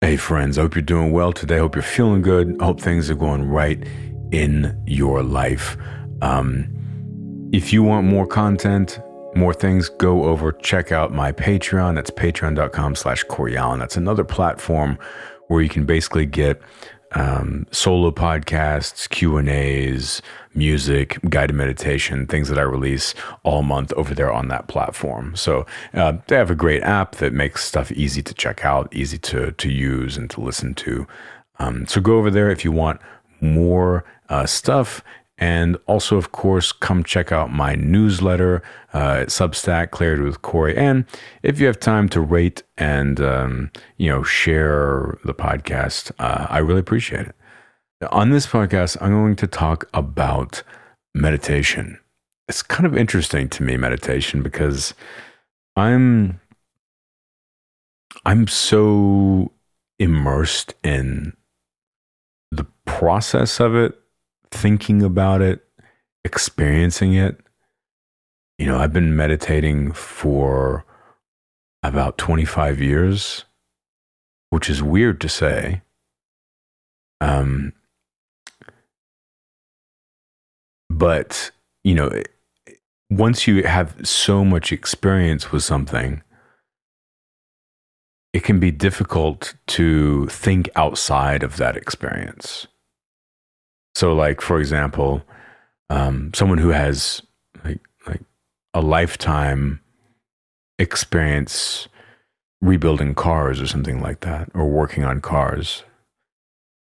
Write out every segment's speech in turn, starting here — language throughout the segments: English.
Hey, friends, I hope you're doing well today. Hope you're feeling good. Hope things are going right in your life. Um, if you want more content, more things, go over, check out my Patreon. That's patreon.com slash Cory Allen. That's another platform where you can basically get um, solo podcasts, Q and A's, music, guided meditation, things that I release all month over there on that platform. So uh, they have a great app that makes stuff easy to check out, easy to to use and to listen to. Um, so go over there if you want more uh, stuff. And also, of course, come check out my newsletter uh, at Substack, Clarity with Cory. And if you have time to rate and um, you know share the podcast, uh, I really appreciate it. On this podcast, I'm going to talk about meditation. It's kind of interesting to me, meditation, because I'm I'm so immersed in the process of it thinking about it, experiencing it. You know, I've been meditating for about 25 years, which is weird to say. Um, but, you know, once you have so much experience with something, it can be difficult to think outside of that experience. So, like for example, um, someone who has like like a lifetime experience rebuilding cars or something like that, or working on cars.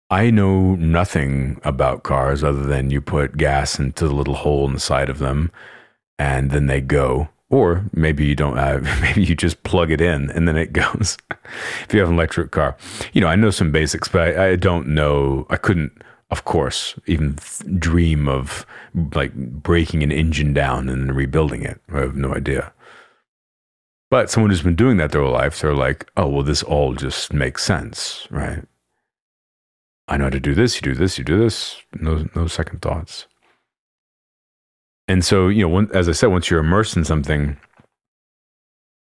I know nothing about cars other than you put gas into the little hole in the side of them, and then they go. Or maybe you don't have, uh, maybe you just plug it in and then it goes. if you have an electric car, you know, I know some basics, but I, I don't know, I couldn't of course, even th- dream of like breaking an engine down and rebuilding it. I have no idea. But someone who's been doing that their whole life, they're like, oh, well, this all just makes sense, right? I know how to do this, you do this, you do this, no, no second thoughts. And so, you know, when, as I said, once you're immersed in something,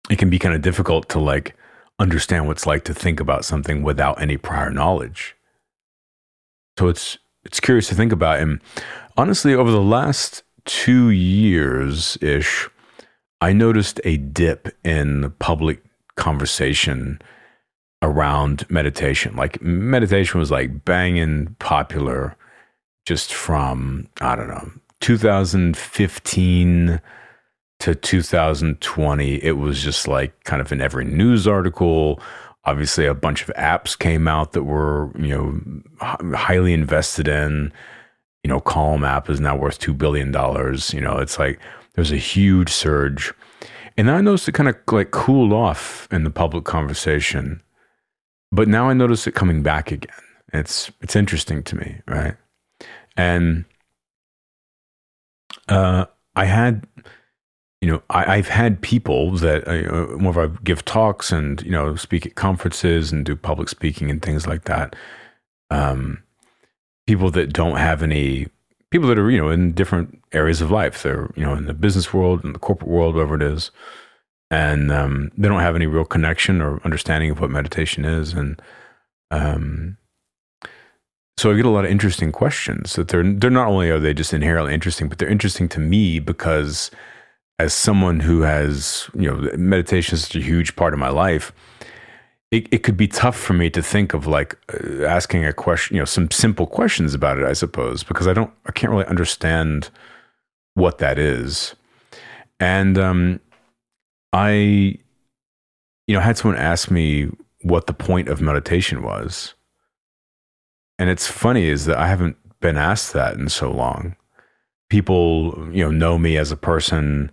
it can be kind of difficult to like understand what it's like to think about something without any prior knowledge. So it's it's curious to think about. And honestly, over the last two years ish, I noticed a dip in public conversation around meditation. Like meditation was like banging popular just from, I don't know, 2015 to 2020. It was just like kind of in every news article obviously a bunch of apps came out that were you know highly invested in you know calm app is now worth $2 billion you know it's like there's a huge surge and then i noticed it kind of like cooled off in the public conversation but now i notice it coming back again it's it's interesting to me right and uh i had you know, I, have had people that uh, more of I give talks and you know speak at conferences and do public speaking and things like that. Um, people that don't have any people that are you know in different areas of life. They're you know in the business world, in the corporate world, whatever it is, and um, they don't have any real connection or understanding of what meditation is. And um, so I get a lot of interesting questions that they're they're not only are they just inherently interesting, but they're interesting to me because as someone who has, you know, meditation is such a huge part of my life, it, it could be tough for me to think of like uh, asking a question, you know, some simple questions about it, I suppose, because I don't, I can't really understand what that is. And um, I, you know, had someone ask me what the point of meditation was. And it's funny is that I haven't been asked that in so long. People, you know, know me as a person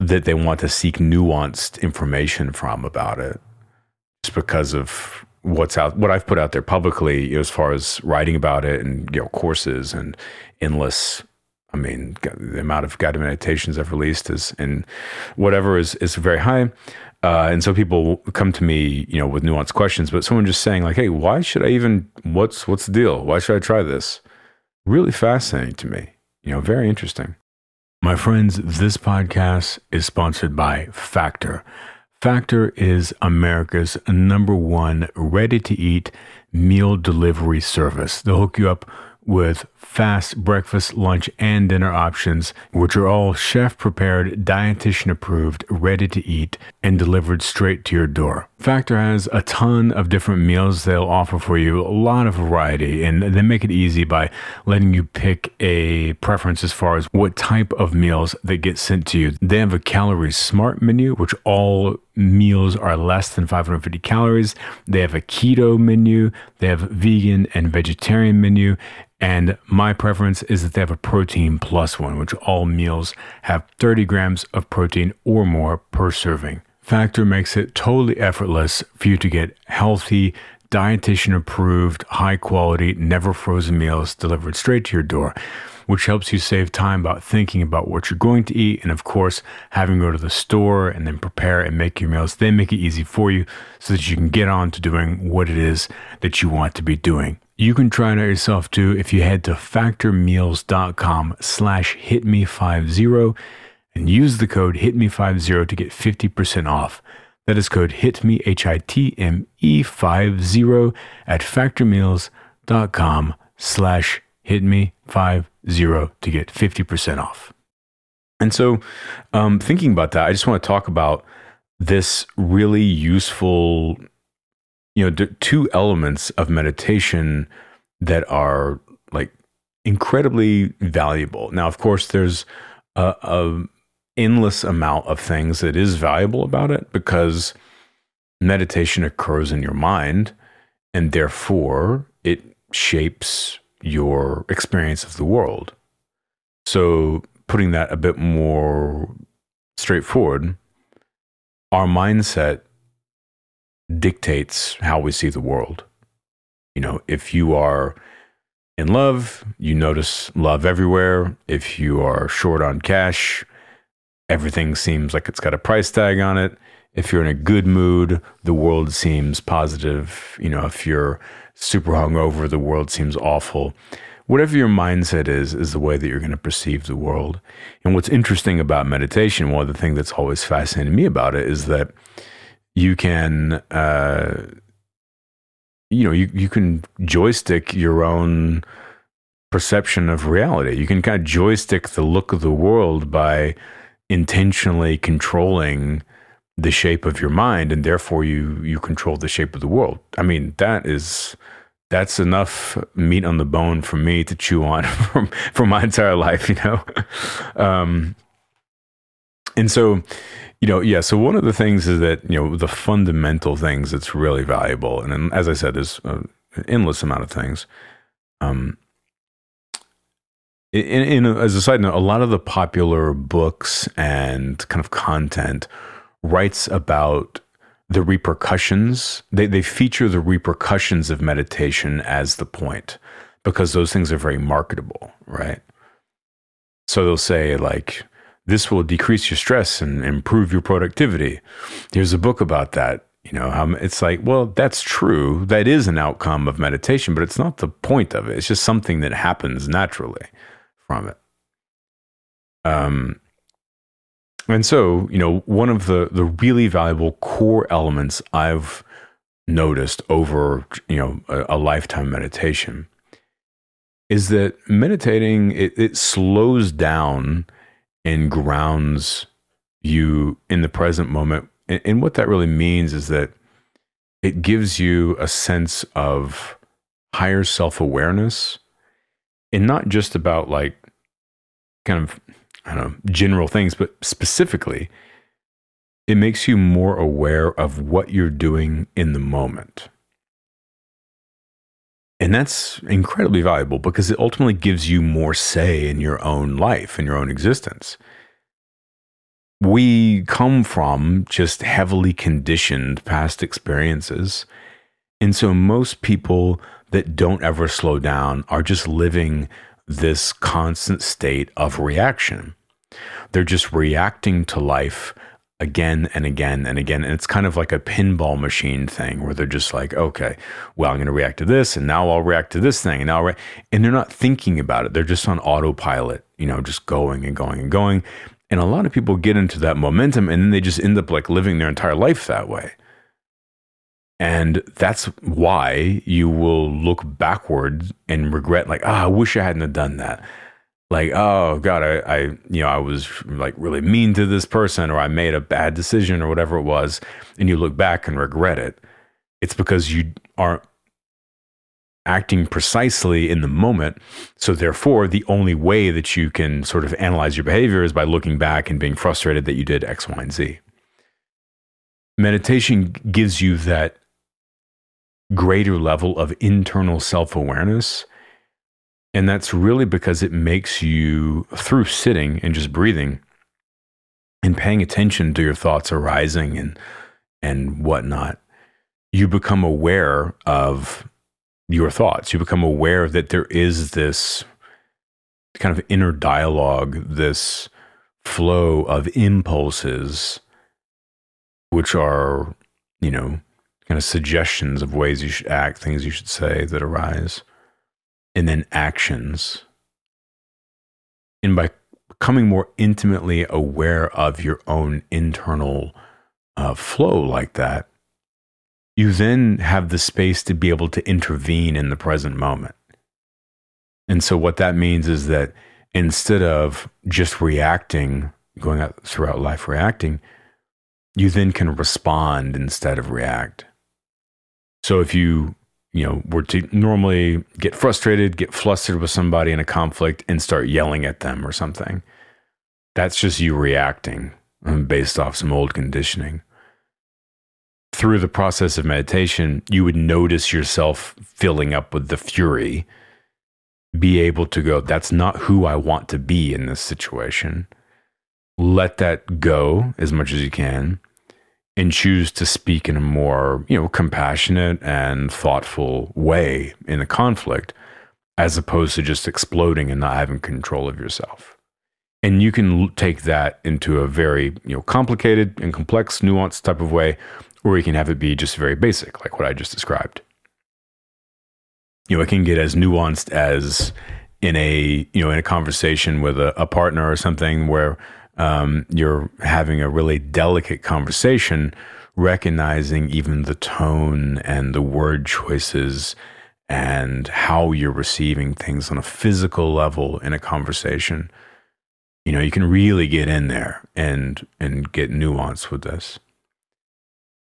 that they want to seek nuanced information from about it just because of what's out what I've put out there publicly you know, as far as writing about it and you know courses and endless I mean the amount of guided meditations I've released is and whatever is is very high uh, and so people come to me you know with nuanced questions but someone just saying like hey why should I even what's what's the deal why should I try this really fascinating to me you know very interesting my friends, this podcast is sponsored by Factor. Factor is America's number one ready to eat meal delivery service. They'll hook you up with fast breakfast, lunch, and dinner options, which are all chef prepared, dietitian approved, ready to eat, and delivered straight to your door. Factor has a ton of different meals they'll offer for you, a lot of variety, and they make it easy by letting you pick a preference as far as what type of meals that get sent to you. They have a calorie smart menu, which all meals are less than 550 calories. They have a keto menu, they have vegan and vegetarian menu, and my preference is that they have a protein plus one, which all meals have 30 grams of protein or more per serving. Factor makes it totally effortless for you to get healthy, dietitian approved, high quality, never frozen meals delivered straight to your door, which helps you save time about thinking about what you're going to eat and, of course, having to go to the store and then prepare and make your meals. They make it easy for you so that you can get on to doing what it is that you want to be doing. You can try it out yourself too if you head to factormeals.com slash hitme50 and use the code hitme50 to get 50% off. That is code hitme, H-I-T-M-E 50 at factormeals.com slash hitme50 to get 50% off. And so um, thinking about that, I just want to talk about this really useful you know, two elements of meditation that are like incredibly valuable. Now, of course, there's a, a endless amount of things that is valuable about it because meditation occurs in your mind and therefore it shapes your experience of the world. So, putting that a bit more straightforward, our mindset dictates how we see the world. You know, if you are in love, you notice love everywhere. If you are short on cash, everything seems like it's got a price tag on it. If you're in a good mood, the world seems positive. You know, if you're super hungover, the world seems awful. Whatever your mindset is, is the way that you're going to perceive the world. And what's interesting about meditation, one of the things that's always fascinated me about it is that you can uh, you know you, you can joystick your own perception of reality. You can kind of joystick the look of the world by intentionally controlling the shape of your mind and therefore you you control the shape of the world. I mean that is that's enough meat on the bone for me to chew on for, for my entire life you know? Um, and so you know, yeah. So one of the things is that you know the fundamental things that's really valuable, and as I said, there's an endless amount of things. Um, in, in as a side note, a lot of the popular books and kind of content writes about the repercussions. They they feature the repercussions of meditation as the point because those things are very marketable, right? So they'll say like this will decrease your stress and improve your productivity. Here's a book about that. You know, um, it's like, well, that's true. That is an outcome of meditation, but it's not the point of it. It's just something that happens naturally from it. Um, and so, you know, one of the the really valuable core elements I've noticed over, you know, a, a lifetime meditation is that meditating it, it slows down and grounds you in the present moment. And, and what that really means is that it gives you a sense of higher self awareness and not just about like kind of, I don't know, general things, but specifically, it makes you more aware of what you're doing in the moment. And that's incredibly valuable because it ultimately gives you more say in your own life, in your own existence. We come from just heavily conditioned past experiences. And so most people that don't ever slow down are just living this constant state of reaction. They're just reacting to life again and again and again. And it's kind of like a pinball machine thing where they're just like, okay, well, I'm going to react to this and now I'll react to this thing. And now, re-. and they're not thinking about it. They're just on autopilot, you know, just going and going and going. And a lot of people get into that momentum and then they just end up like living their entire life that way. And that's why you will look backwards and regret, like, oh, I wish I hadn't have done that. Like, oh God, I, I, you know, I was like really mean to this person, or I made a bad decision, or whatever it was, and you look back and regret it. It's because you aren't acting precisely in the moment. So, therefore, the only way that you can sort of analyze your behavior is by looking back and being frustrated that you did X, Y, and Z. Meditation gives you that greater level of internal self awareness. And that's really because it makes you, through sitting and just breathing and paying attention to your thoughts arising and, and whatnot, you become aware of your thoughts. You become aware that there is this kind of inner dialogue, this flow of impulses, which are, you know, kind of suggestions of ways you should act, things you should say that arise, and then actions. And by becoming more intimately aware of your own internal uh, flow like that, you then have the space to be able to intervene in the present moment. And so, what that means is that instead of just reacting, going out throughout life reacting, you then can respond instead of react. So if you, you know, were to normally get frustrated, get flustered with somebody in a conflict and start yelling at them or something, that's just you reacting um, based off some old conditioning. Through the process of meditation, you would notice yourself filling up with the fury, be able to go, that's not who I want to be in this situation. Let that go as much as you can and choose to speak in a more, you know, compassionate and thoughtful way in a conflict as opposed to just exploding and not having control of yourself. And you can take that into a very, you know, complicated and complex, nuanced type of way, or you can have it be just very basic, like what I just described. You know, it can get as nuanced as in a, you know, in a conversation with a, a partner or something where um, you're having a really delicate conversation, recognizing even the tone and the word choices and how you're receiving things on a physical level in a conversation. You know, you can really get in there and and get nuance with this.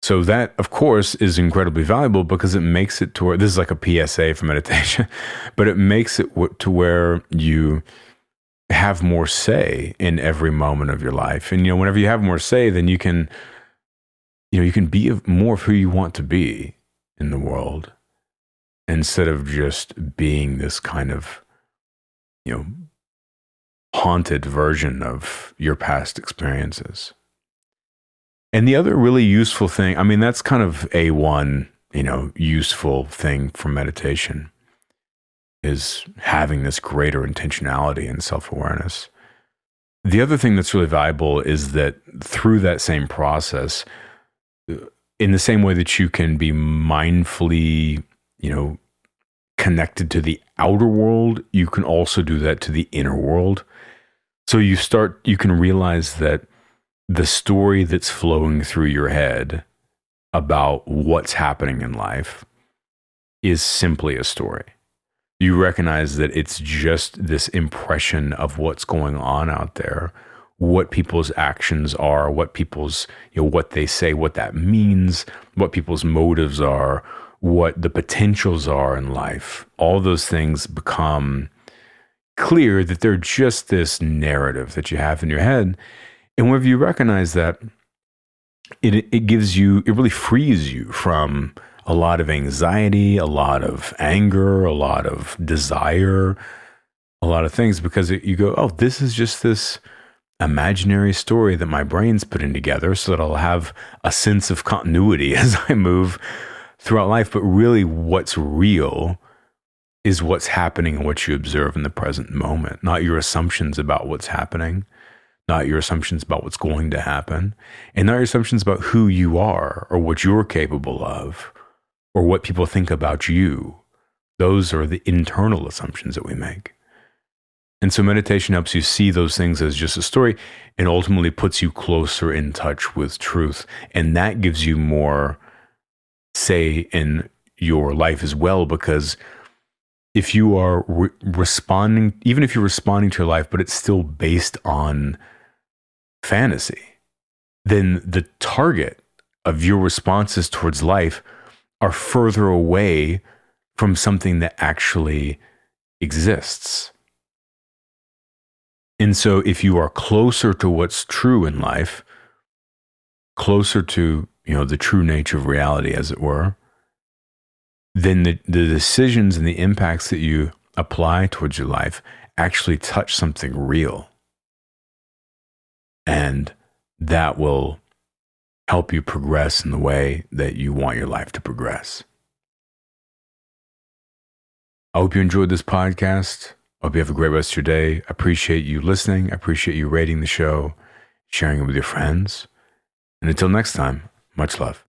So that, of course, is incredibly valuable because it makes it to where this is like a PSA for meditation, but it makes it to where you have more say in every moment of your life. And you know, whenever you have more say, then you can, you know, you can be more of who you want to be in the world instead of just being this kind of, you know, haunted version of your past experiences. And the other really useful thing, I mean, that's kind of a one, you know, useful thing for meditation is having this greater intentionality and self awareness. The other thing that's really valuable is that through that same process, in the same way that you can be mindfully, you know, connected to the outer world, you can also do that to the inner world. So you start, you can realize that the story that's flowing through your head about what's happening in life is simply a story you recognize that it's just this impression of what's going on out there what people's actions are what people's you know what they say what that means what people's motives are what the potentials are in life. All those things become clear that they're just this narrative that you have in your head. And whenever you recognize that it it gives you it really frees you from a lot of anxiety, a lot of anger, a lot of desire, a lot of things because it, you go, oh, this is just this imaginary story that my brain's putting together so that I'll have a sense of continuity as I move throughout life. But really, what's real is what's happening and what you observe in the present moment, not your assumptions about what's happening, not your assumptions about what's going to happen, and not your assumptions about who you are or what you're capable of or what people think about you. Those are the internal assumptions that we make. And so meditation helps you see those things as just a story and ultimately puts you closer in touch with truth. And that gives you more say in your life as well, because if you are re- responding, even if you're responding to your life, but it's still based on fantasy, then the target of your responses towards life are further away from something that actually exists. And so, if you are closer to what's true in life, closer to you know the true nature of reality, as it were, then the, the decisions and the impacts that you apply towards your life actually touch something real. And that will help you progress in the way that you want your life to progress. I hope you enjoyed this podcast. I hope you have a great rest of your day. I appreciate you listening. I appreciate you rating the show, sharing it with your friends. And until next time, much love.